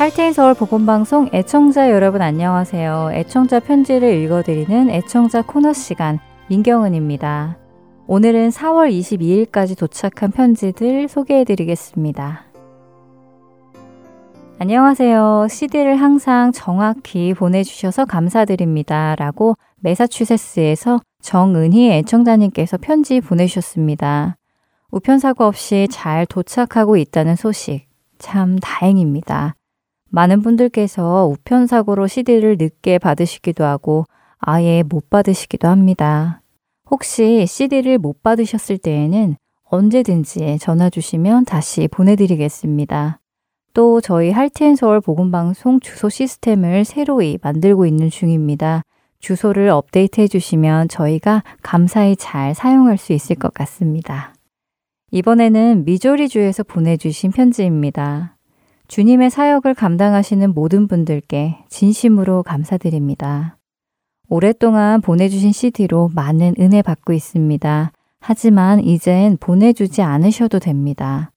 할테인 서울 보건방송 애청자 여러분 안녕하세요. 애청자 편지를 읽어드리는 애청자 코너 시간 민경은입니다. 오늘은 4월 22일까지 도착한 편지들 소개해드리겠습니다. 안녕하세요. CD를 항상 정확히 보내주셔서 감사드립니다. 라고 메사추세스에서 정은희 애청자님께서 편지 보내주셨습니다. 우편사고 없이 잘 도착하고 있다는 소식. 참 다행입니다. 많은 분들께서 우편사고로 CD를 늦게 받으시기도 하고 아예 못 받으시기도 합니다. 혹시 CD를 못 받으셨을 때에는 언제든지 전화 주시면 다시 보내드리겠습니다. 또 저희 할티앤서울 복음방송 주소 시스템을 새로이 만들고 있는 중입니다. 주소를 업데이트 해주시면 저희가 감사히 잘 사용할 수 있을 것 같습니다. 이번에는 미조리주에서 보내주신 편지입니다. 주님의 사역을 감당하시는 모든 분들께 진심으로 감사드립니다. 오랫동안 보내주신 CD로 많은 은혜 받고 있습니다. 하지만 이젠 보내주지 않으셔도 됩니다.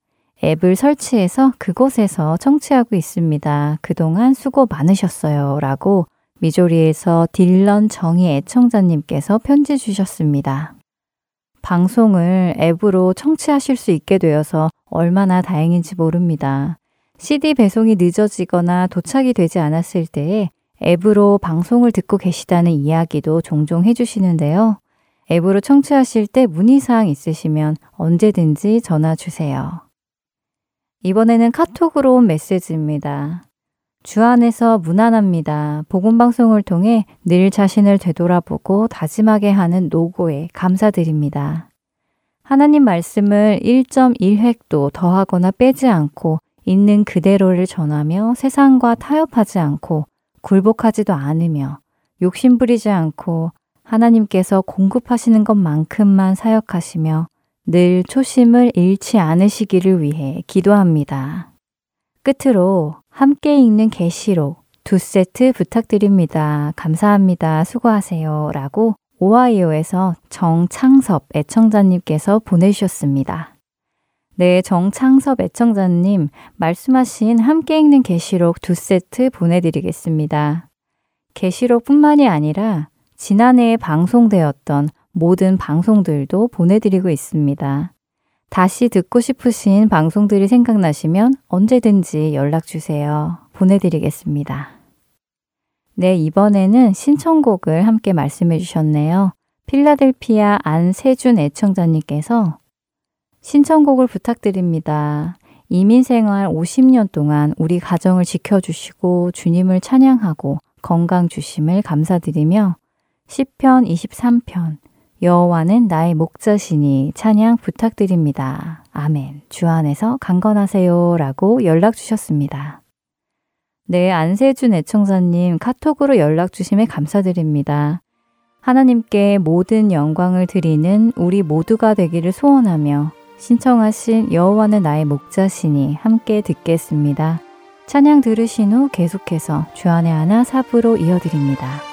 앱을 설치해서 그곳에서 청취하고 있습니다. 그동안 수고 많으셨어요. 라고 미조리에서 딜런 정희 애청자님께서 편지 주셨습니다. 방송을 앱으로 청취하실 수 있게 되어서 얼마나 다행인지 모릅니다. CD 배송이 늦어지거나 도착이 되지 않았을 때에 앱으로 방송을 듣고 계시다는 이야기도 종종 해주시는데요. 앱으로 청취하실 때 문의사항 있으시면 언제든지 전화 주세요. 이번에는 카톡으로 온 메시지입니다. 주 안에서 무난합니다. 복음방송을 통해 늘 자신을 되돌아보고 다짐하게 하는 노고에 감사드립니다. 하나님 말씀을 1.1획도 더하거나 빼지 않고 있는 그대로를 전하며 세상과 타협하지 않고 굴복하지도 않으며 욕심부리지 않고 하나님께서 공급하시는 것만큼만 사역하시며 늘 초심을 잃지 않으시기를 위해 기도합니다. 끝으로 함께 읽는 계시록 두 세트 부탁드립니다. 감사합니다. 수고하세요. 라고 오하이오에서 정창섭 애청자님께서 보내주셨습니다. 네, 정창섭 애청자님, 말씀하신 함께 읽는 계시록 두 세트 보내드리겠습니다. 계시록뿐만이 아니라 지난해에 방송되었던 모든 방송들도 보내드리고 있습니다. 다시 듣고 싶으신 방송들이 생각나시면 언제든지 연락 주세요. 보내드리겠습니다. 네, 이번에는 신청곡을 함께 말씀해 주셨네요. 필라델피아 안세준 애청자님께서 신청곡을 부탁드립니다. 이민 생활 50년 동안 우리 가정을 지켜주시고 주님을 찬양하고 건강 주심을 감사드리며 10편 23편 여호와는 나의 목자시니 찬양 부탁드립니다. 아멘. 주 안에서 강건하세요. 라고 연락 주셨습니다. 네, 안세준 애청자님 카톡으로 연락 주심에 감사드립니다. 하나님께 모든 영광을 드리는 우리 모두가 되기를 소원하며 신청하신 여호와는 나의 목자시니 함께 듣겠습니다. 찬양 들으신 후 계속해서 주안의 하나 사부로 이어드립니다.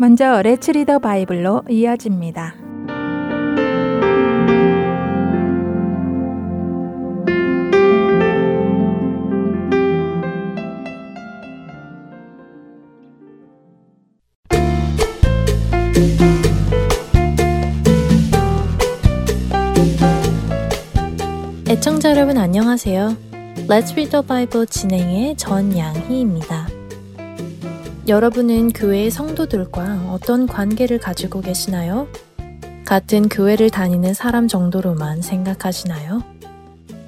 먼저 레츠 리더 바이블로 이어집니다. 애청자 여러분 안녕하세요. Let's Read the Bible 진행의 전양희입니다. 여러분은 교회의 성도들과 어떤 관계를 가지고 계시나요? 같은 교회를 다니는 사람 정도로만 생각하시나요?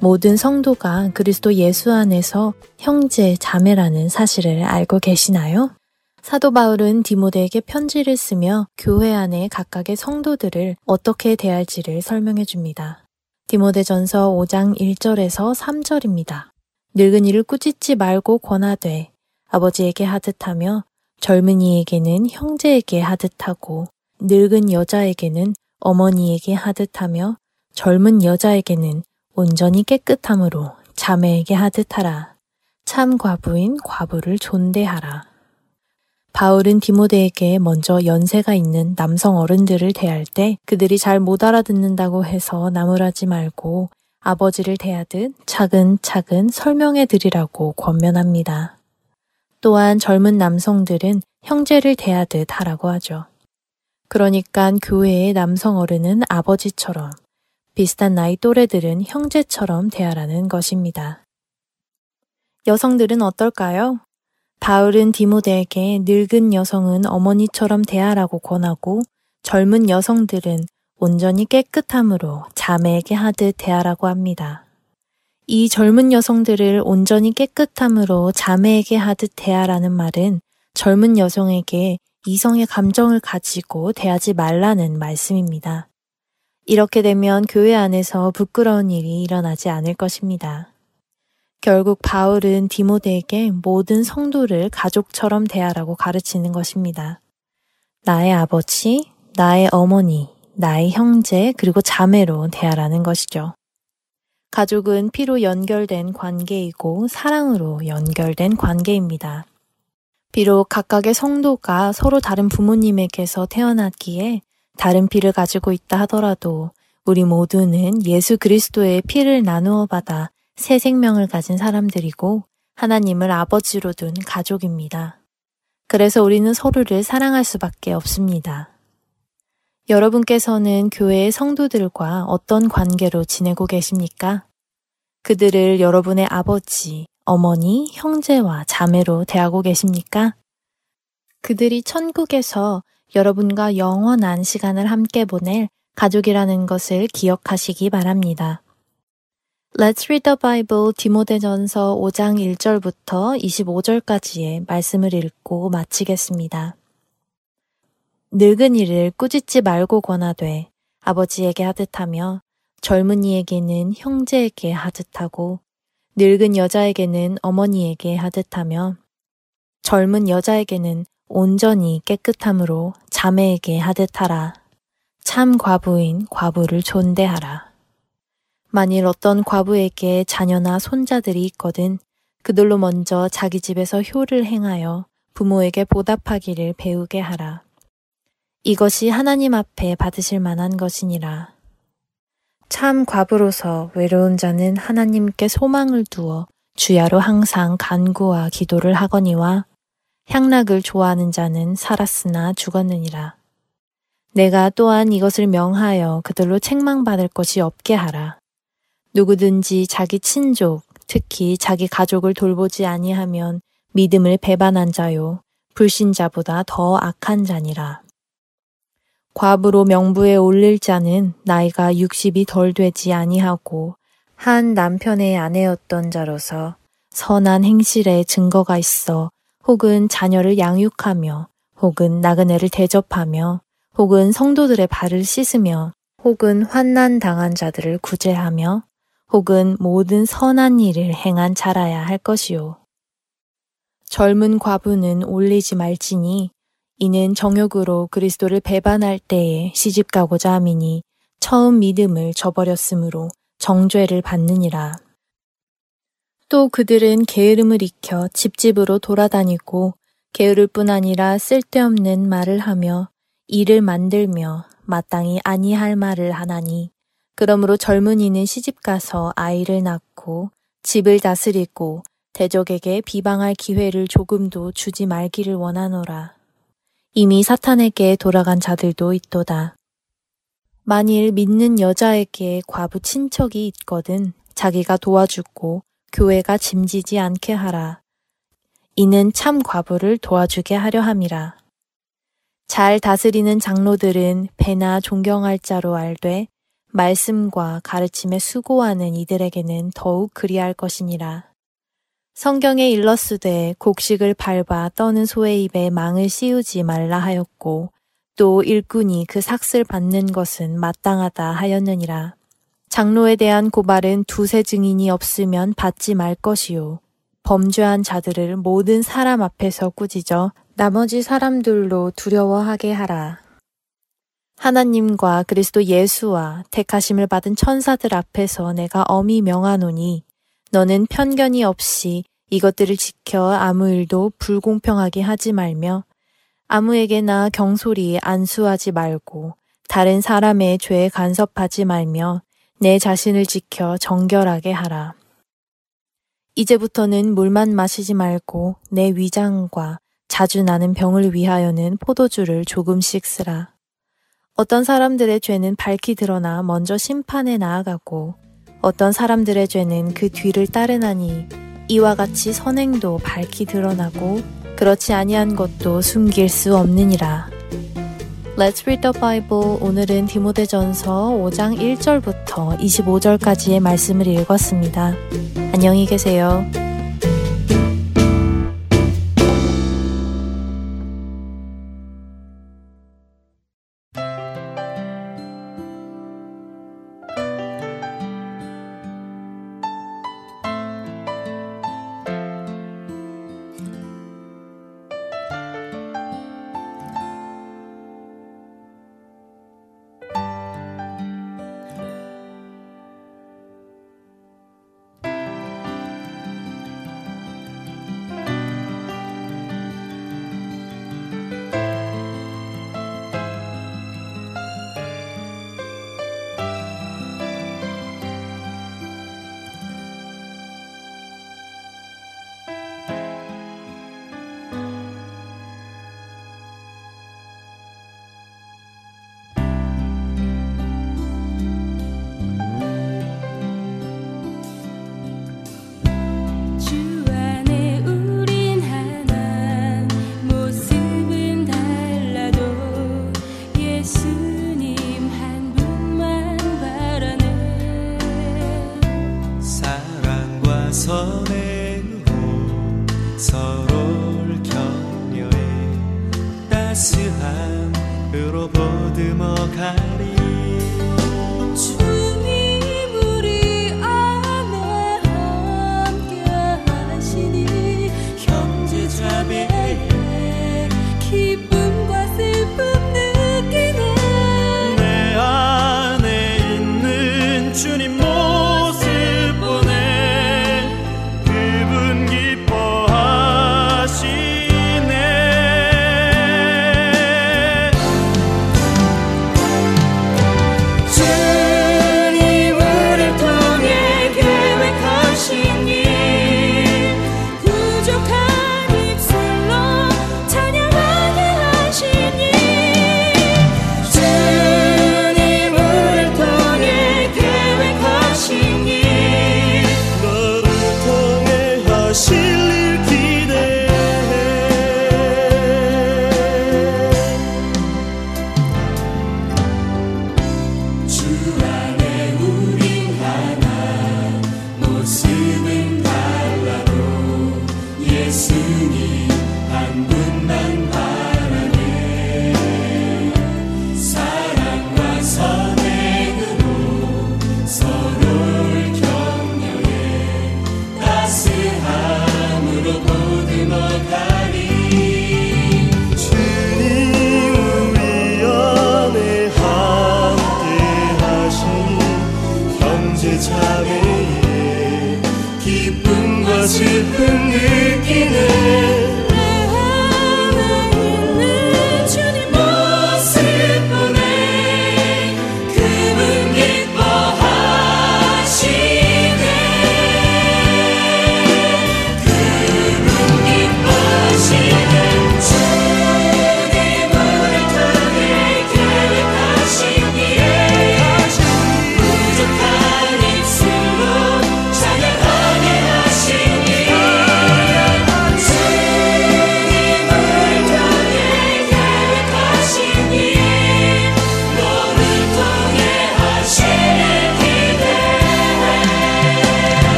모든 성도가 그리스도 예수 안에서 형제, 자매라는 사실을 알고 계시나요? 사도 바울은 디모데에게 편지를 쓰며 교회 안에 각각의 성도들을 어떻게 대할지를 설명해 줍니다. 디모데전서 5장 1절에서 3절입니다. 늙은이를 꾸짖지 말고 권하되 아버지에게 하듯하며 젊은이에게는 형제에게 하듯하고 늙은 여자에게는 어머니에게 하듯하며 젊은 여자에게는 온전히 깨끗함으로 자매에게 하듯하라. 참 과부인 과부를 존대하라. 바울은 디모데에게 먼저 연세가 있는 남성 어른들을 대할 때 그들이 잘 못 알아듣는다고 해서 나무라지 말고 아버지를 대하듯 차근차근 설명해 드리라고 권면합니다. 또한 젊은 남성들은 형제를 대하듯 하라고 하죠. 그러니까 교회의 남성 어른은 아버지처럼 비슷한 나이 또래들은 형제처럼 대하라는 것입니다. 여성들은 어떨까요? 바울은 디모데에게 늙은 여성은 어머니처럼 대하라고 권하고 젊은 여성들은 온전히 깨끗함으로 자매에게 하듯 대하라고 합니다. 이 젊은 여성들을 온전히 깨끗함으로 자매에게 하듯 대하라는 말은 젊은 여성에게 이성의 감정을 가지고 대하지 말라는 말씀입니다. 이렇게 되면 교회 안에서 부끄러운 일이 일어나지 않을 것입니다. 결국 바울은 디모데에게 모든 성도를 가족처럼 대하라고 가르치는 것입니다. 나의 아버지, 나의 어머니, 나의 형제, 그리고 자매로 대하라는 것이죠. 가족은 피로 연결된 관계이고 사랑으로 연결된 관계입니다. 비록 각각의 성도가 서로 다른 부모님에게서 태어났기에 다른 피를 가지고 있다 하더라도 우리 모두는 예수 그리스도의 피를 나누어 받아 새 생명을 가진 사람들이고 하나님을 아버지로 둔 가족입니다. 그래서 우리는 서로를 사랑할 수밖에 없습니다. 여러분께서는 교회의 성도들과 어떤 관계로 지내고 계십니까? 그들을 여러분의 아버지, 어머니, 형제와 자매로 대하고 계십니까? 그들이 천국에서 여러분과 영원한 시간을 함께 보낼 가족이라는 것을 기억하시기 바랍니다. Let's read the Bible 디모데전서 5장 1절부터 25절까지의 말씀을 읽고 마치겠습니다. 늙은이를 꾸짖지 말고 권하되 아버지에게 하듯하며 젊은이에게는 형제에게 하듯하고 늙은 여자에게는 어머니에게 하듯하며 젊은 여자에게는 온전히 깨끗함으로 자매에게 하듯하라. 참 과부인 과부를 존대하라. 만일 어떤 과부에게 자녀나 손자들이 있거든 그들로 먼저 자기 집에서 효를 행하여 부모에게 보답하기를 배우게 하라. 이것이 하나님 앞에 받으실 만한 것이니라. 참 과부로서 외로운 자는 하나님께 소망을 두어 주야로 항상 간구와 기도를 하거니와 향락을 좋아하는 자는 살았으나 죽었느니라. 내가 또한 이것을 명하여 그들로 책망받을 것이 없게 하라. 누구든지 자기 친족, 특히 자기 가족을 돌보지 아니하면 믿음을 배반한 자요, 불신자보다 더 악한 자니라. 과부로 명부에 올릴 자는 나이가 60이 덜 되지 아니하고 한 남편의 아내였던 자로서 선한 행실에 증거가 있어 혹은 자녀를 양육하며 혹은 나그네를 대접하며 혹은 성도들의 발을 씻으며 혹은 환난 당한 자들을 구제하며 혹은 모든 선한 일을 행한 자라야 할 것이요. 젊은 과부는 올리지 말지니 이는 정욕으로 그리스도를 배반할 때에 시집 가고자 함이니 처음 믿음을 저버렸으므로 정죄를 받느니라. 또 그들은 게으름을 익혀 집집으로 돌아다니고 게으를 뿐 아니라 쓸데없는 말을 하며 일을 만들며 마땅히 아니할 말을 하나니 그러므로 젊은이는 시집가서 아이를 낳고 집을 다스리고 대적에게 비방할 기회를 조금도 주지 말기를 원하노라. 이미 사탄에게 돌아간 자들도 있도다. 만일 믿는 여자에게 과부 친척이 있거든 자기가 도와주고 교회가 짐지지 않게 하라. 이는 참 과부를 도와주게 하려 함이라. 잘 다스리는 장로들은 배나 존경할 자로 알되 말씀과 가르침에 수고하는 이들에게는 더욱 그리할 것이니라. 성경에 일러스되 곡식을 밟아 떠는 소의 입에 망을 씌우지 말라 하였고 또 일꾼이 그 삭슬 받는 것은 마땅하다 하였느니라. 장로에 대한 고발은 두세 증인이 없으면 받지 말 것이요. 범죄한 자들을 모든 사람 앞에서 꾸짖어 나머지 사람들로 두려워하게 하라. 하나님과 그리스도 예수와 택하심을 받은 천사들 앞에서 내가 엄히 명하노니 너는 편견이 없이 이것들을 지켜 아무 일도 불공평하게 하지 말며 아무에게나 경솔히 안수하지 말고 다른 사람의 죄에 간섭하지 말며 내 자신을 지켜 정결하게 하라. 이제부터는 물만 마시지 말고 내 위장과 자주 나는 병을 위하여는 포도주를 조금씩 쓰라. 어떤 사람들의 죄는 밝히 드러나 먼저 심판에 나아가고 어떤 사람들의 죄는 그 뒤를 따르나니 이와 같이 선행도 밝히 드러나고 그렇지 아니한 것도 숨길 수 없느니라. Let's read the Bible. 오늘은 디모데전서 5장 1절부터 25절까지의 말씀을 읽었습니다. 안녕히 계세요.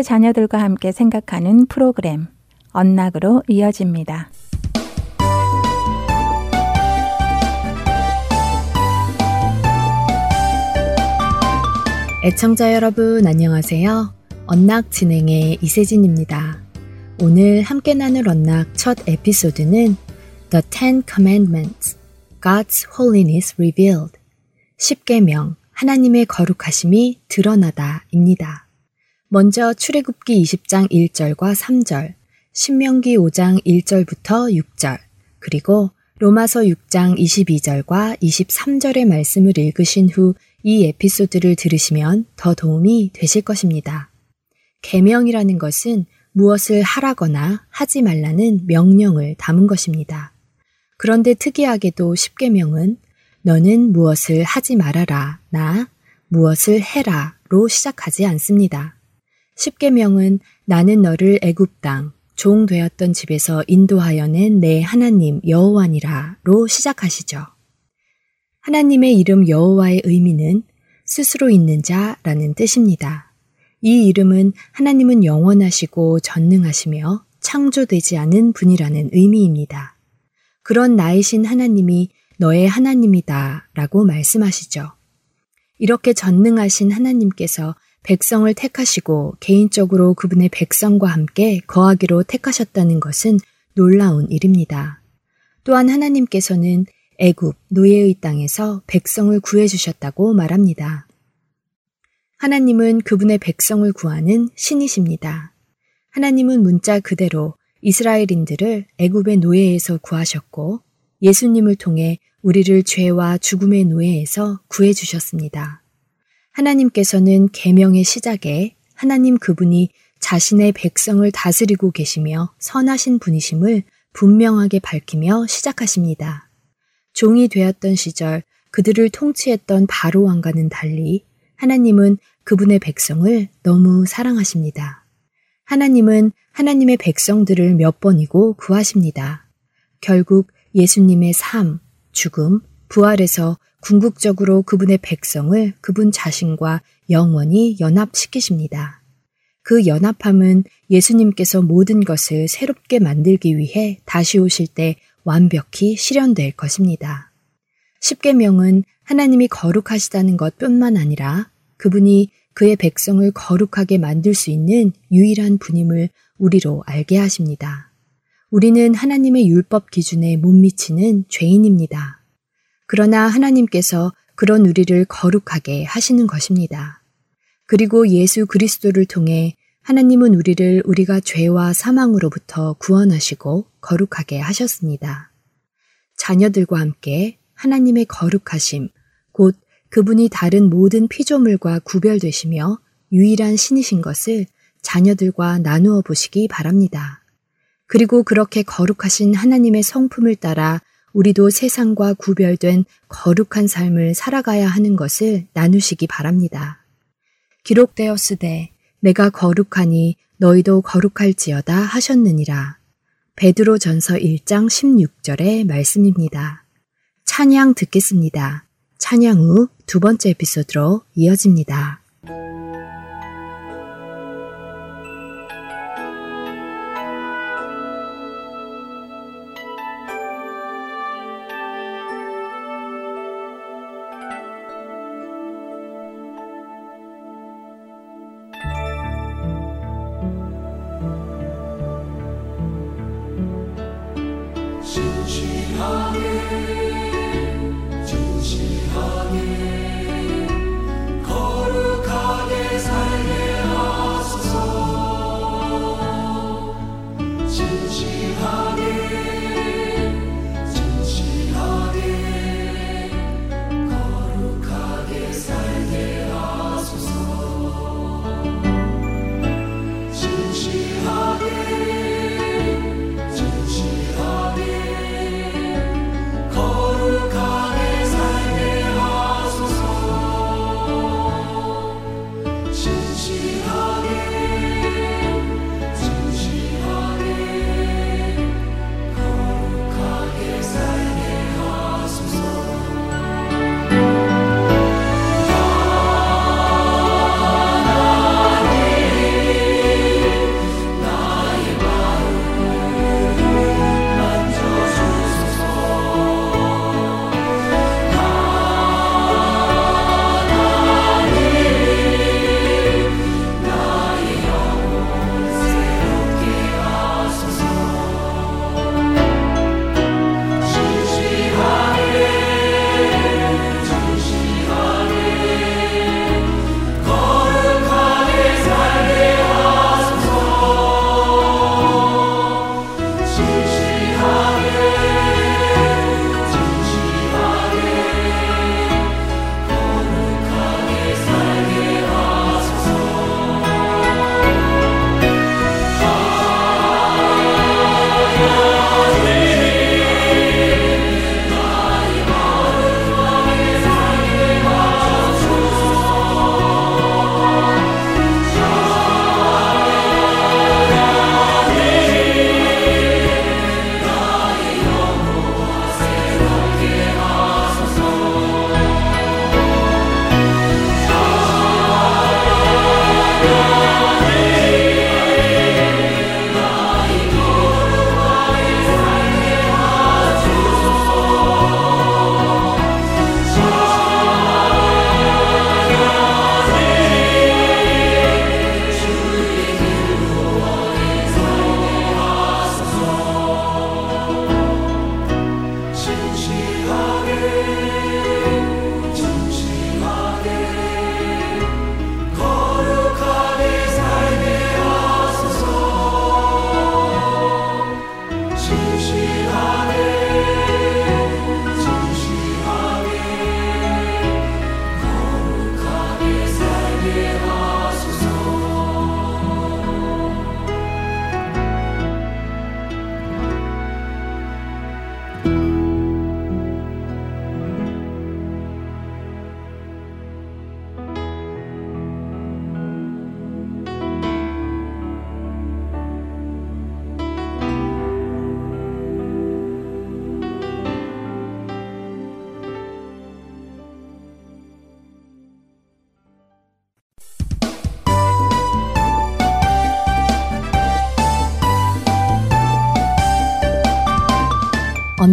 10대 자녀들과 함께 생각하는 프로그램 언락으로 이어집니다. 애청자 여러분 안녕하세요. 언락 진행의 이세진입니다. 오늘 함께 나눌 언락 첫 에피소드는 The Ten Commandments, God's Holiness Revealed, 10계명, 하나님의 거룩하심이 드러나다입니다. 먼저 출애굽기 20장 1절과 3절, 신명기 5장 1절부터 6절, 그리고 로마서 6장 22절과 23절의 말씀을 읽으신 후 이 에피소드를 들으시면 더 도움이 되실 것입니다. 계명이라는 것은 무엇을 하라거나 하지 말라는 명령을 담은 것입니다. 그런데 특이하게도 십계명은 너는 무엇을 하지 말아라, 나 무엇을 해라로 시작하지 않습니다. 십계명은 나는 너를 애굽 땅, 종 되었던 집에서 인도하여 낸 내 하나님 여호와니라로 시작하시죠. 하나님의 이름 여호와의 의미는 스스로 있는 자라는 뜻입니다. 이 이름은 하나님은 영원하시고 전능하시며 창조되지 않은 분이라는 의미입니다. 그런 나이신 하나님이 너의 하나님이다 라고 말씀하시죠. 이렇게 전능하신 하나님께서 백성을 택하시고 개인적으로 그분의 백성과 함께 거하기로 택하셨다는 것은 놀라운 일입니다. 또한 하나님께서는 애굽 노예의 땅에서 백성을 구해 주셨다고 말합니다. 하나님은 그분의 백성을 구하는 신이십니다. 하나님은 문자 그대로 이스라엘인들을 애굽의 노예에서 구하셨고 예수님을 통해 우리를 죄와 죽음의 노예에서 구해 주셨습니다. 하나님께서는 계명의 시작에 하나님 그분이 자신의 백성을 다스리고 계시며 선하신 분이심을 분명하게 밝히며 시작하십니다. 종이 되었던 시절 그들을 통치했던 바로 왕과는 달리 하나님은 그분의 백성을 너무 사랑하십니다. 하나님은 하나님의 백성들을 몇 번이고 구하십니다. 결국 예수님의 삶, 죽음, 부활에서 궁극적으로 그분의 백성을 그분 자신과 영원히 연합시키십니다. 그 연합함은 예수님께서 모든 것을 새롭게 만들기 위해 다시 오실 때 완벽히 실현될 것입니다. 십계명은 하나님이 거룩하시다는 것뿐만 아니라 그분이 그의 백성을 거룩하게 만들 수 있는 유일한 분임을 우리로 알게 하십니다. 우리는 하나님의 율법 기준에 못 미치는 죄인입니다. 그러나 하나님께서 그런 우리를 거룩하게 하시는 것입니다. 그리고 예수 그리스도를 통해 하나님은 우리를 우리가 죄와 사망으로부터 구원하시고 거룩하게 하셨습니다. 자녀들과 함께 하나님의 거룩하심, 곧 그분이 다른 모든 피조물과 구별되시며 유일한 신이신 것을 자녀들과 나누어 보시기 바랍니다. 그리고 그렇게 거룩하신 하나님의 성품을 따라 우리도 세상과 구별된 거룩한 삶을 살아가야 하는 것을 나누시기 바랍니다. 기록되었으되 내가 거룩하니 너희도 거룩할지어다 하셨느니라. 베드로 전서 1장 16절의 말씀입니다. 찬양 듣겠습니다. 찬양 후 두 번째 에피소드로 이어집니다. 星星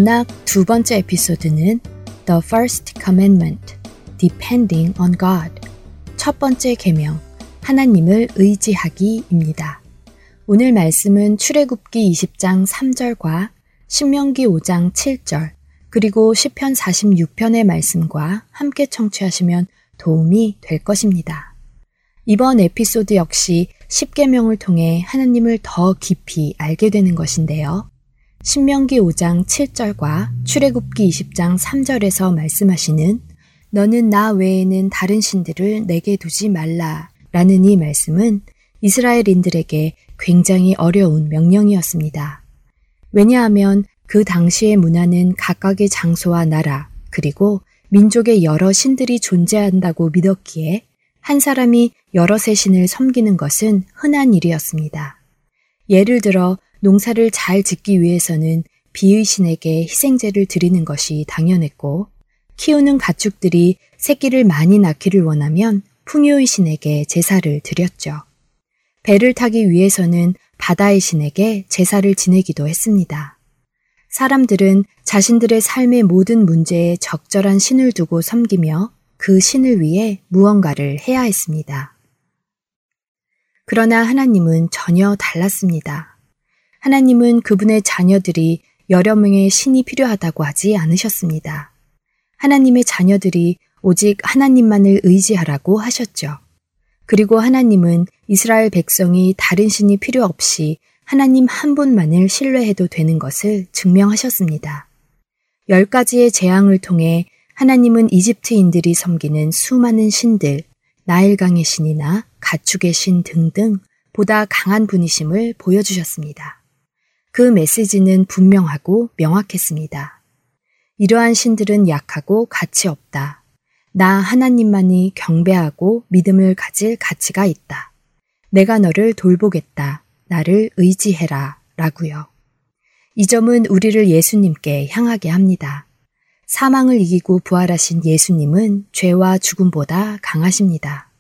언락 두 번째 에피소드는 The First Commandment, Depending on God. 첫 번째 계명, 하나님을 의지하기입니다. 오늘 말씀은 출애굽기 20장 3절과 신명기 5장 7절, 그리고 시편 46편의 말씀과 함께 청취하시면 도움이 될 것입니다. 이번 에피소드 역시 10계명을 통해 하나님을 더 깊이 알게 되는 것인데요. 신명기 5장 7절과 출애굽기 20장 3절에서 말씀하시는 너는 나 외에는 다른 신들을 내게 두지 말라 라는 이 말씀은 이스라엘인들에게 굉장히 어려운 명령이었습니다. 왜냐하면 그 당시의 문화는 각각의 장소와 나라 그리고 민족의 여러 신들이 존재한다고 믿었기에 한 사람이 여러 새 신을 섬기는 것은 흔한 일이었습니다. 예를 들어 농사를 잘 짓기 위해서는 비의 신에게 희생제를 드리는 것이 당연했고 키우는 가축들이 새끼를 많이 낳기를 원하면 풍요의 신에게 제사를 드렸죠. 배를 타기 위해서는 바다의 신에게 제사를 지내기도 했습니다. 사람들은 자신들의 삶의 모든 문제에 적절한 신을 두고 섬기며 그 신을 위해 무언가를 해야 했습니다. 그러나 하나님은 전혀 달랐습니다. 하나님은 그분의 자녀들이 여러 명의 신이 필요하다고 하지 않으셨습니다. 하나님의 자녀들이 오직 하나님만을 의지하라고 하셨죠. 그리고 하나님은 이스라엘 백성이 다른 신이 필요 없이 하나님 한 분만을 신뢰해도 되는 것을 증명하셨습니다. 열 가지의 재앙을 통해 하나님은 이집트인들이 섬기는 수많은 신들, 나일강의 신이나 가축의 신 등등 보다 강한 분이심을 보여주셨습니다. 그 메시지는 분명하고 명확했습니다. 이러한 신들은 약하고 가치 없다. 나 하나님만이 경배하고 믿음을 가질 가치가 있다. 내가 너를 돌보겠다. 나를 의지해라. 라고요. 이 점은 우리를 예수님께 향하게 합니다. 사망을 이기고 부활하신 예수님은 죄와 죽음보다 강하십니다.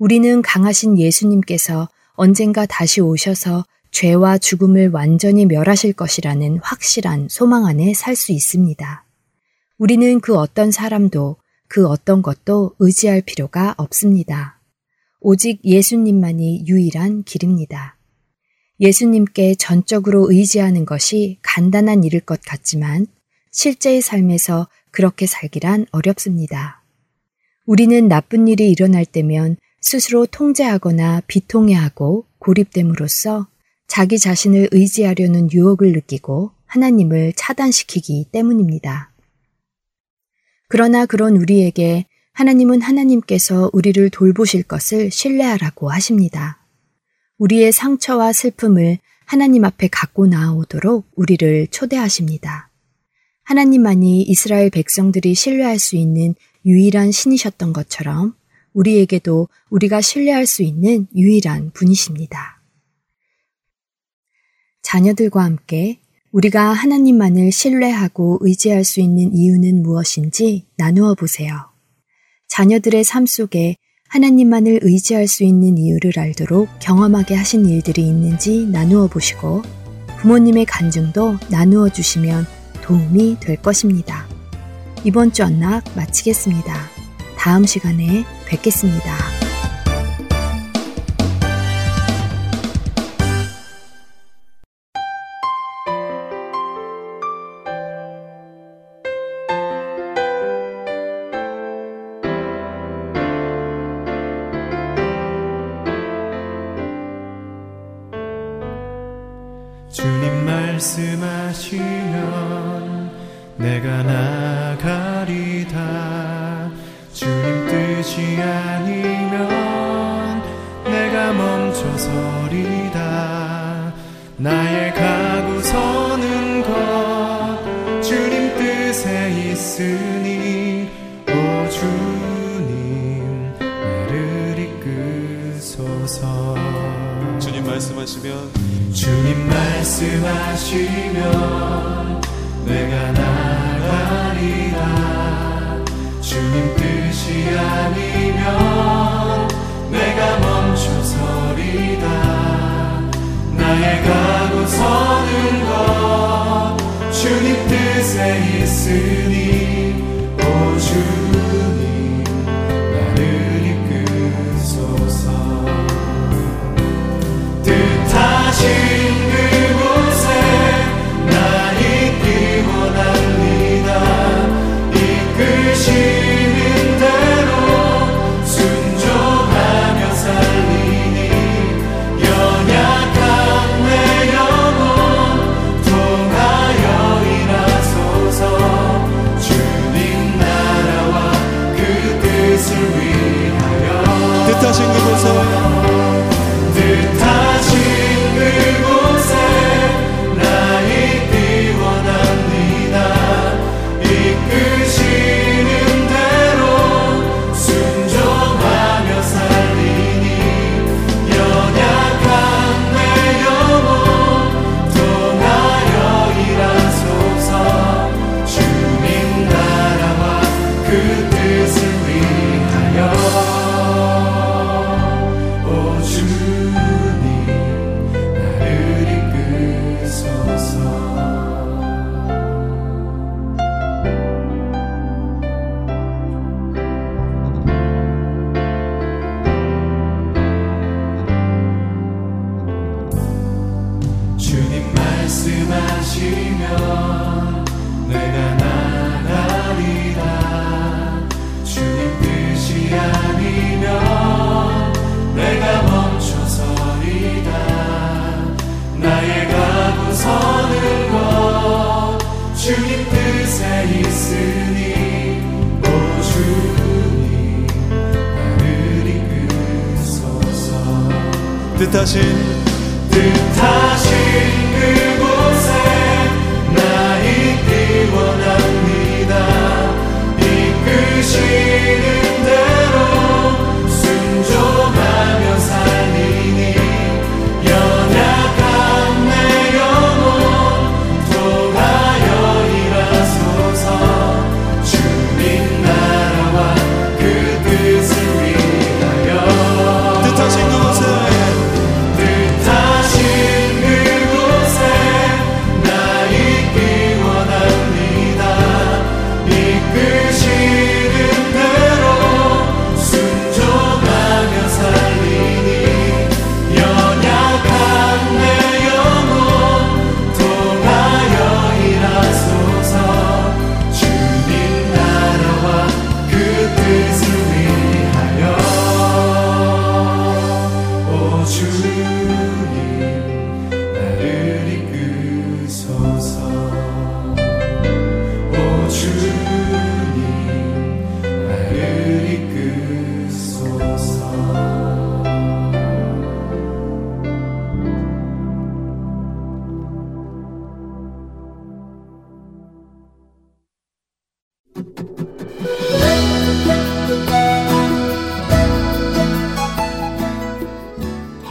우리는 강하신 예수님께서 언젠가 다시 오셔서 죄와 죽음을 완전히 멸하실 것이라는 확실한 소망 안에 살 수 있습니다. 우리는 그 어떤 사람도 그 어떤 것도 의지할 필요가 없습니다. 오직 예수님만이 유일한 길입니다. 예수님께 전적으로 의지하는 것이 간단한 일일 것 같지만 실제의 삶에서 그렇게 살기란 어렵습니다. 우리는 나쁜 일이 일어날 때면 스스로 통제하거나 비통해하고 고립됨으로써 자기 자신을 의지하려는 유혹을 느끼고 하나님을 차단시키기 때문입니다. 그러나 그런 우리에게 하나님은 하나님께서 우리를 돌보실 것을 신뢰하라고 하십니다. 우리의 상처와 슬픔을 하나님 앞에 갖고 나아오도록 우리를 초대하십니다. 하나님만이 이스라엘 백성들이 신뢰할 수 있는 유일한 신이셨던 것처럼 우리에게도 우리가 신뢰할 수 있는 유일한 분이십니다. 자녀들과 함께 우리가 하나님만을 신뢰하고 의지할 수 있는 이유는 무엇인지 나누어 보세요. 자녀들의 삶 속에 하나님만을 의지할 수 있는 이유를 알도록 경험하게 하신 일들이 있는지 나누어 보시고 부모님의 간증도 나누어 주시면 도움이 될 것입니다. 이번 주 언락 마치겠습니다. 다음 시간에 뵙겠습니다. 주님 뜻이 아니면 내가 멈춰서리다. 나의 가구 서는 것 주님 뜻에 있으니 오 주님 나를 이끄소서. 주님 말씀하시면 주님 말씀하시면 내가 나 아니면 내가 멈춰서리다. 나의 가고 서는 것 주님 뜻에 있으니 was over.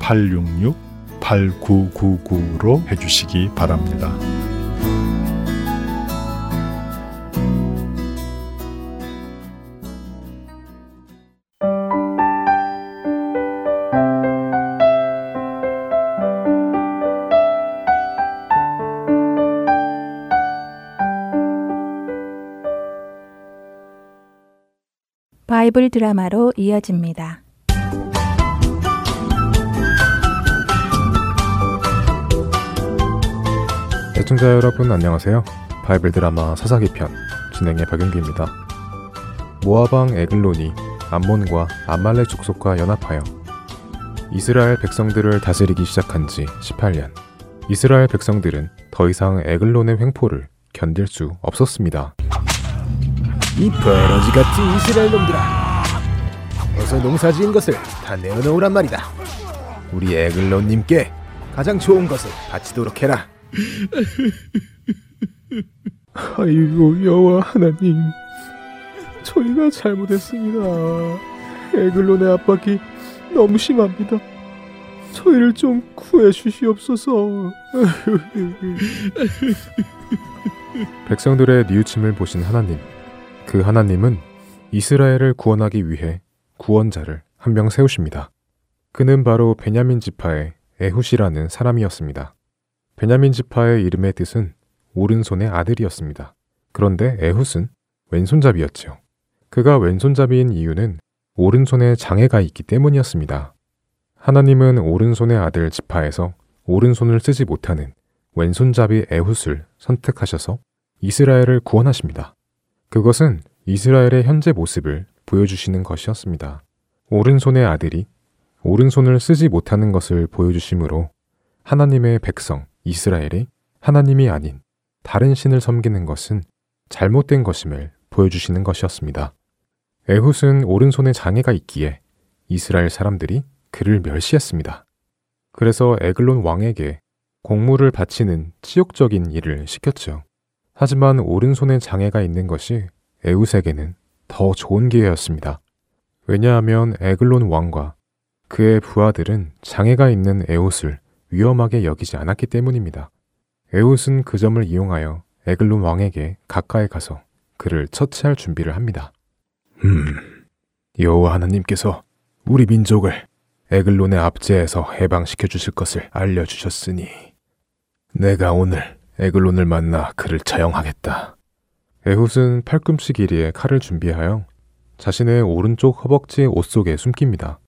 602-866-8999로 해주시기 바랍니다. 바이블 드라마로 이어집니다. 애청자 여러분 안녕하세요. 바이블 드라마 사사기 편 진행의 박윤기입니다. 모압 왕 에글론이 암몬과 아말렉 족속과 연합하여 이스라엘 백성들을 다스리기 시작한 지 18년. 이스라엘 백성들은 더 이상 에글론의 횡포를 견딜 수 없었습니다. 이 버러지 같은 이스라엘 놈들아 어서 농사 지은 것을 다 내어놓으란 말이다 우리 에글론님께 가장 좋은 것을 바치도록 해라 아이고 여호와 하나님 저희가 잘못했습니다 에글론의 압박이 너무 심합니다 저희를 좀 구해 주시옵소서 백성들의 뉘우침을 보신 하나님 그 하나님은 이스라엘을 구원하기 위해 구원자를 한 명 세우십니다. 그는 바로 베냐민 지파의 에훗이라는 사람이었습니다. 베냐민 지파의 이름의 뜻은 오른손의 아들이었습니다. 그런데 에훗은 왼손잡이였지요. 그가 왼손잡이인 이유는 오른손에 장애가 있기 때문이었습니다. 하나님은 오른손의 아들 지파에서 오른손을 쓰지 못하는 왼손잡이 에훗을 선택하셔서 이스라엘을 구원하십니다. 그것은 이스라엘의 현재 모습을 보여주시는 것이었습니다. 오른손의 아들이 오른손을 쓰지 못하는 것을 보여주심으로 하나님의 백성 이스라엘이 하나님이 아닌 다른 신을 섬기는 것은 잘못된 것임을 보여주시는 것이었습니다. 에훗은 오른손에 장애가 있기에 이스라엘 사람들이 그를 멸시했습니다. 그래서 에글론 왕에게 공물을 바치는 치욕적인 일을 시켰죠. 하지만 오른손에 장애가 있는 것이 에웃에게는 더 좋은 기회였습니다. 왜냐하면 에글론 왕과 그의 부하들은 장애가 있는 에웃을 위험하게 여기지 않았기 때문입니다. 에웃은 그 점을 이용하여 에글론 왕에게 가까이 가서 그를 처치할 준비를 합니다. 음, 여호와 하나님께서 우리 민족을 에글론의 압제에서 해방시켜 주실 것을 알려주셨으니 내가 오늘 에글론을 만나 그를 처형하겠다. 에훗은 팔꿈치 길이의 칼을 준비하여 자신의 오른쪽 허벅지 옷 속에 숨깁니다.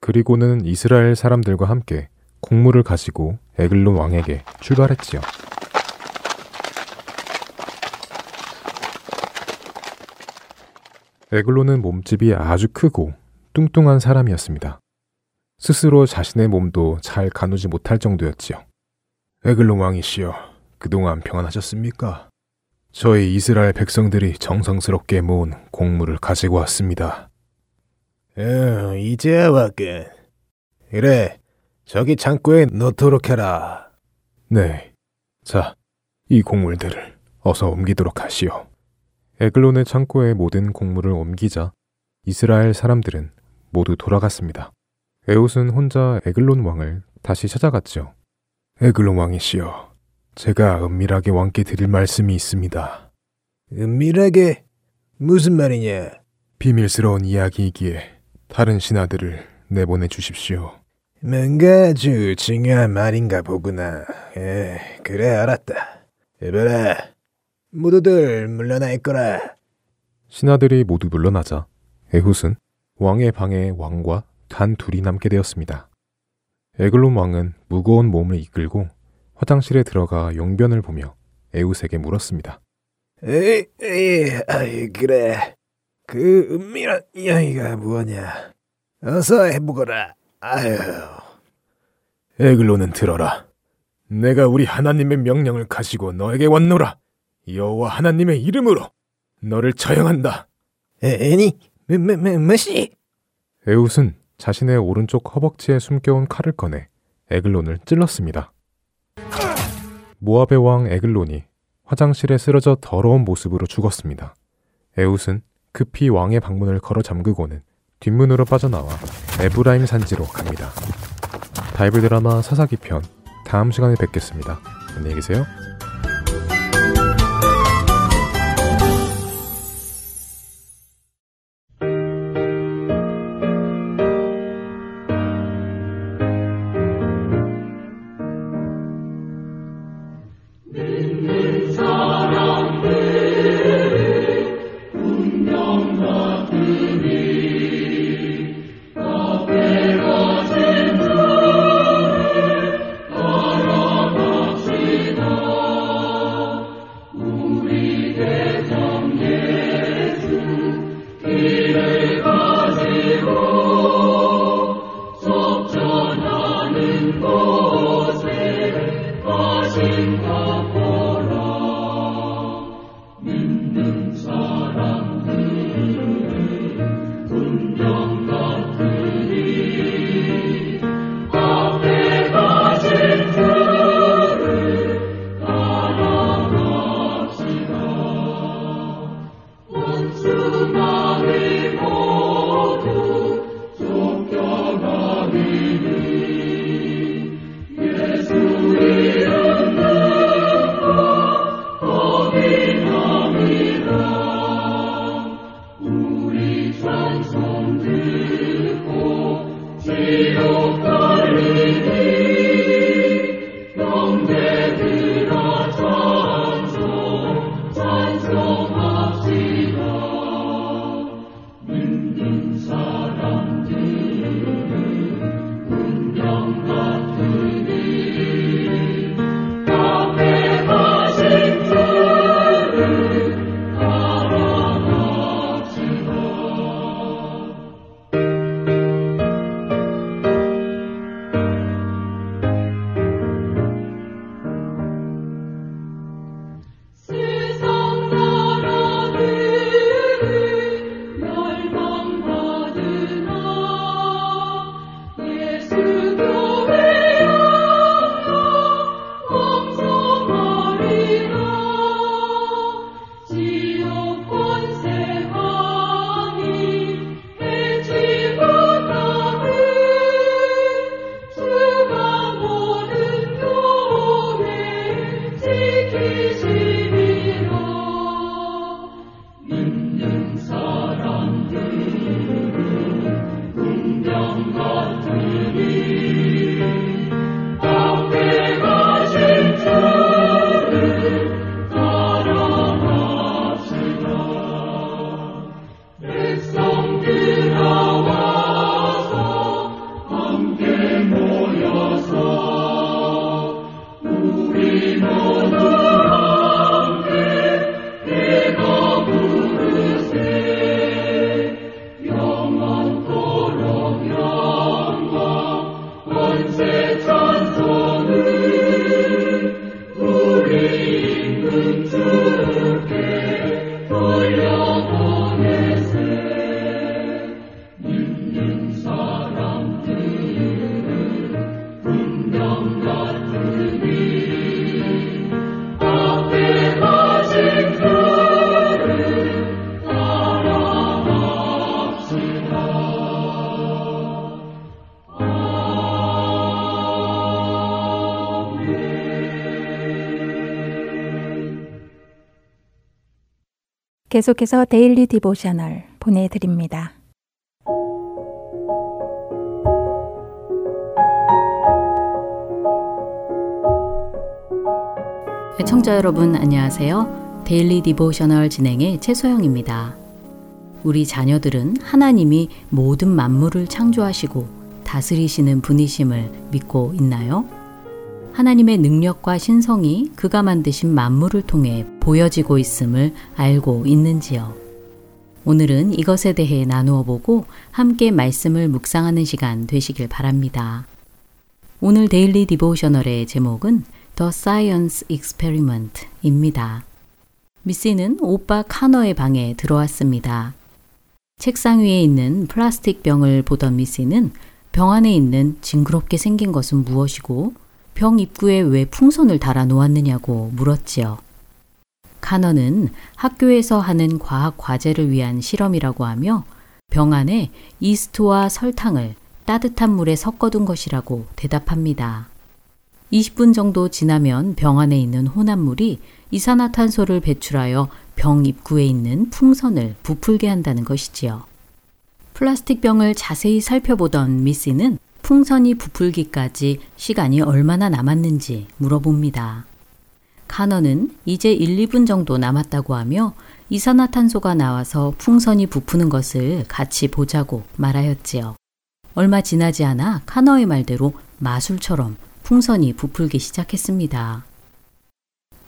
그리고는 이스라엘 사람들과 함께 곡물을 가지고 에글론 왕에게 출발했지요. 에글론은 몸집이 아주 크고 뚱뚱한 사람이었습니다. 스스로 자신의 몸도 잘 가누지 못할 정도였지요. 에글론 왕이시여, 그동안 평안하셨습니까? 저희 이스라엘 백성들이 정성스럽게 모은 곡물을 가지고 왔습니다. 어, 이제야 왔군. 그래, 저기 창고에 넣도록 해라. 네. 자, 이 곡물들을 어서 옮기도록 하시오. 에글론의 창고에 모든 곡물을 옮기자 이스라엘 사람들은 모두 돌아갔습니다. 에웃은 혼자 에글론 왕을 다시 찾아갔죠. 에글론 왕이시여, 제가 은밀하게 왕께 드릴 말씀이 있습니다. 은밀하게? 무슨 말이냐? 비밀스러운 이야기이기에 다른 신하들을 내보내 주십시오. 뭔가 아주 중요한 말인가 보구나. 에, 그래 알았다. 에베라, 모두들 물러나 있거라. 신하들이 모두 물러나자 에훗은 왕의 방에 왕과 단 둘이 남게 되었습니다. 에글론 왕은 무거운 몸을 이끌고 화장실에 들어가 용변을 보며 에웃에게 물었습니다. 에이, 에이, 아이, 그래. 그 은밀한 이야기가 뭐냐. 어서 해보거라. 아유. 에글로는 들어라. 내가 우리 하나님의 명령을 가지고 너에게 왔노라. 여호와 하나님의 이름으로 너를 처형한다. 뭐, 뭐시? 에웃은 자신의 오른쪽 허벅지에 숨겨온 칼을 꺼내 에글론을 찔렀습니다. 모압의 왕 에글론이 화장실에 쓰러져 더러운 모습으로 죽었습니다. 에웃은 급히 왕의 방문을 걸어 잠그고는 뒷문으로 빠져나와 에브라임 산지로 갑니다. 바이블 드라마 사사기 편 다음 시간에 뵙겠습니다. 안녕히 계세요. 계속해서 Daily Devotional 보내드립니다. 청자 여러분 안녕하세요. Daily Devotional 진행의 최소영입니다. 우리 자녀들은 하나님이 모든 만물을 창조하시고 다스리시는 분이심을 믿고 있나요? 하나님의 능력과 신성이 그가 만드신 만물을 통해 보여지고 있음을 알고 있는지요. 오늘은 이것에 대해 나누어 보고 함께 말씀을 묵상하는 시간 되시길 바랍니다. 오늘 Daily Devotional의 제목은 The Science Experiment입니다. 미씨는 오빠 카너의 방에 들어왔습니다. 책상 위에 있는 플라스틱 병을 보던 미씨는 병 안에 있는 징그럽게 생긴 것은 무엇이고 병 입구에 왜 풍선을 달아 놓았느냐고 물었지요. 카너는 학교에서 하는 과학 과제를 위한 실험이라고 하며 병 안에 이스트와 설탕을 따뜻한 물에 섞어둔 것이라고 대답합니다. 20분 정도 지나면 병 안에 있는 혼합물이 이산화탄소를 배출하여 병 입구에 있는 풍선을 부풀게 한다는 것이지요. 플라스틱 병을 자세히 살펴보던 미씨는 풍선이 부풀기까지 시간이 얼마나 남았는지 물어봅니다. 카너는 이제 1, 2분 정도 남았다고 하며 이산화탄소가 나와서 풍선이 부푸는 것을 같이 보자고 말하였지요. 얼마 지나지 않아 카너의 말대로 마술처럼 풍선이 부풀기 시작했습니다.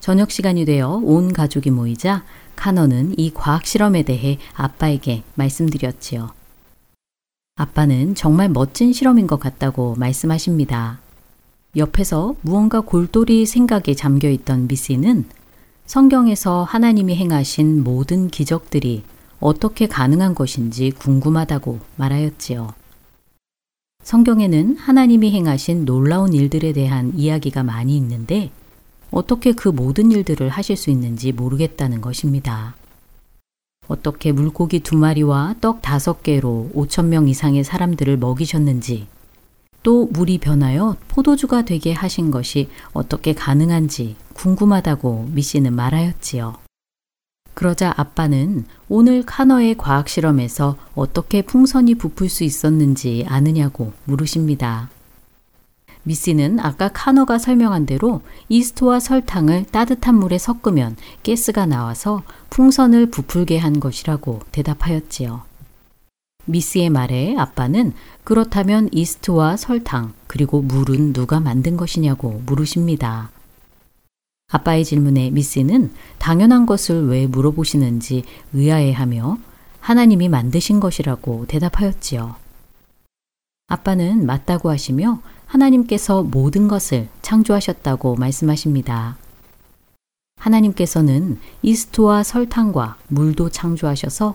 저녁 시간이 되어 온 가족이 모이자 카너는 이 과학 실험에 대해 아빠에게 말씀드렸지요. 아빠는 정말 멋진 실험인 것 같다고 말씀하십니다. 옆에서 무언가 골똘히 생각에 잠겨 있던 미씨는 성경에서 하나님이 행하신 모든 기적들이 어떻게 가능한 것인지 궁금하다고 말하였지요. 성경에는 하나님이 행하신 놀라운 일들에 대한 이야기가 많이 있는데 어떻게 그 모든 일들을 하실 수 있는지 모르겠다는 것입니다. 어떻게 물고기 두 마리와 떡 다섯 개로 5천 명 이상의 사람들을 먹이셨는지, 또 물이 변하여 포도주가 되게 하신 것이 어떻게 가능한지 궁금하다고 미씨는 말하였지요. 그러자 아빠는 오늘 카너의 과학 실험에서 어떻게 풍선이 부풀 수 있었는지 아느냐고 물으십니다. 미씨는 아까 카너가 설명한 대로 이스트와 설탕을 따뜻한 물에 섞으면 가스가 나와서 풍선을 부풀게 한 것이라고 대답하였지요. 미씨의 말에 아빠는 그렇다면 이스트와 설탕 그리고 물은 누가 만든 것이냐고 물으십니다. 아빠의 질문에 미씨는 당연한 것을 왜 물어보시는지 의아해하며 하나님이 만드신 것이라고 대답하였지요. 아빠는 맞다고 하시며 하나님께서 모든 것을 창조하셨다고 말씀하십니다. 하나님께서는 이스트와 설탕과 물도 창조하셔서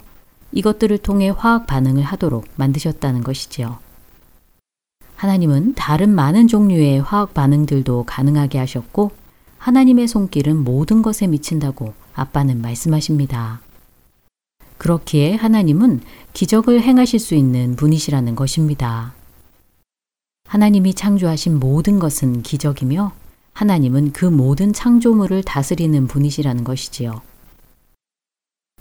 이것들을 통해 화학 반응을 하도록 만드셨다는 것이지요. 하나님은 다른 많은 종류의 화학 반응들도 가능하게 하셨고 하나님의 손길은 모든 것에 미친다고 아빠는 말씀하십니다. 그렇기에 하나님은 기적을 행하실 수 있는 분이시라는 것입니다. 하나님이 창조하신 모든 것은 기적이며 하나님은 그 모든 창조물을 다스리는 분이시라는 것이지요.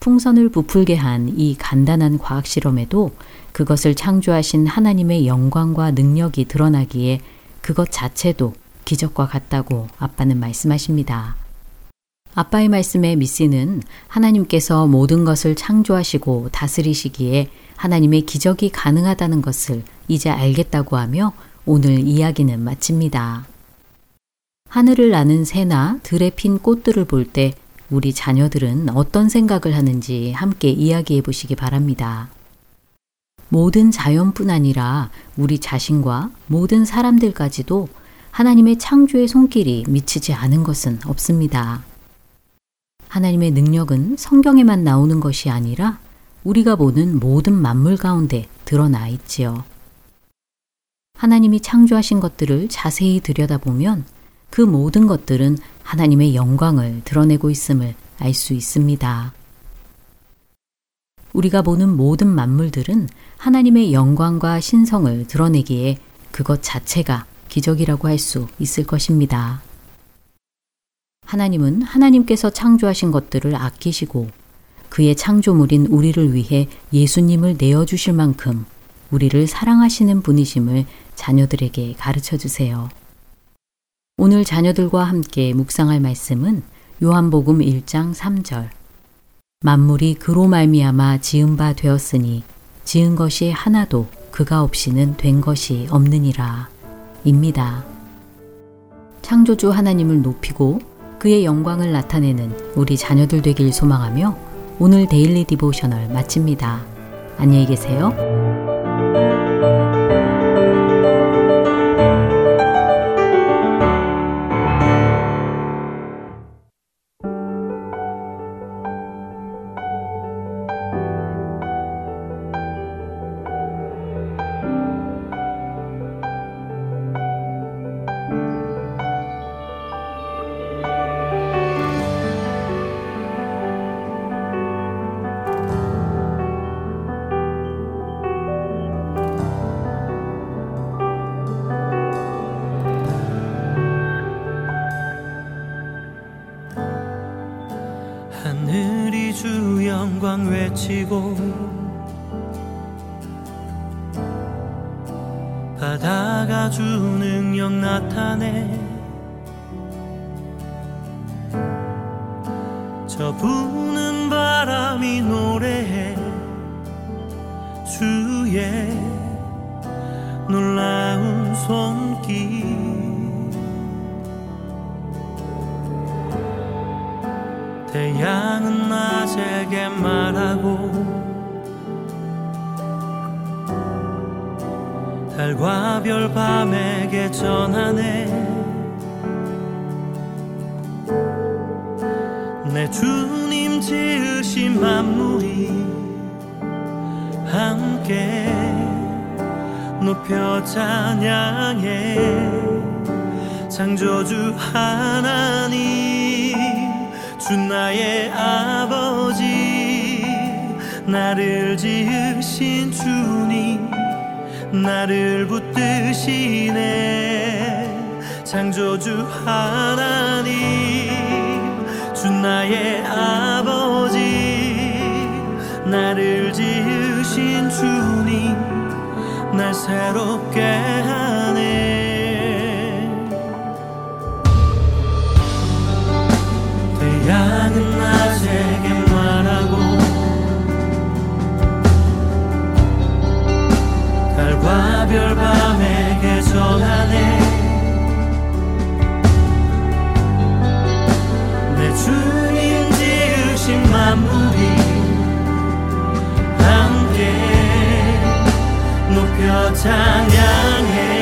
풍선을 부풀게 한 이 간단한 과학 실험에도 그것을 창조하신 하나님의 영광과 능력이 드러나기에 그것 자체도 기적과 같다고 아빠는 말씀하십니다. 아빠의 말씀에 미씨는 하나님께서 모든 것을 창조하시고 다스리시기에 하나님의 기적이 가능하다는 것을 이제 알겠다고 하며 오늘 이야기는 마칩니다. 하늘을 나는 새나 들에 핀 꽃들을 볼 때 우리 자녀들은 어떤 생각을 하는지 함께 이야기해 보시기 바랍니다. 모든 자연뿐 아니라 우리 자신과 모든 사람들까지도 하나님의 창조의 손길이 미치지 않은 것은 없습니다. 하나님의 능력은 성경에만 나오는 것이 아니라 우리가 보는 모든 만물 가운데 드러나 있지요. 하나님이 창조하신 것들을 자세히 들여다보면 그 모든 것들은 하나님의 영광을 드러내고 있음을 알 수 있습니다. 우리가 보는 모든 만물들은 하나님의 영광과 신성을 드러내기에 그것 자체가 기적이라고 할 수 있을 것입니다. 하나님은 하나님께서 창조하신 것들을 아끼시고 그의 창조물인 우리를 위해 예수님을 내어주실 만큼 우리를 사랑하시는 분이심을 자녀들에게 가르쳐 주세요. 오늘 자녀들과 함께 묵상할 말씀은 요한복음 1장 3절. 만물이 그로 말미암아 지은 바 되었으니 지은 것이 하나도 그가 없이는 된 것이 없느니라. 입니다. 창조주 하나님을 높이고 그의 영광을 나타내는 우리 자녀들 되길 소망하며 오늘 Daily Devotional 마칩니다. 안녕히 계세요. 바다가 주는 영 나타내 저 부는 바람이 노래해 주의 놀라운 손길. 태양은 낮에게 말하고 달과 별 밤에게 전하네. 내 주님 지으신 만물이 함께 높여 찬양해. 창조주 하나님 주 나의 아버지 나를 지으신 주님 나를 붙드시네. 창조주 하나님 주 나의 아버지 나를 지으신 주님 날 새롭게 하네. 별 밤에게 전하네. 내 주님 지으신 만물이 함께 높여 찬양해.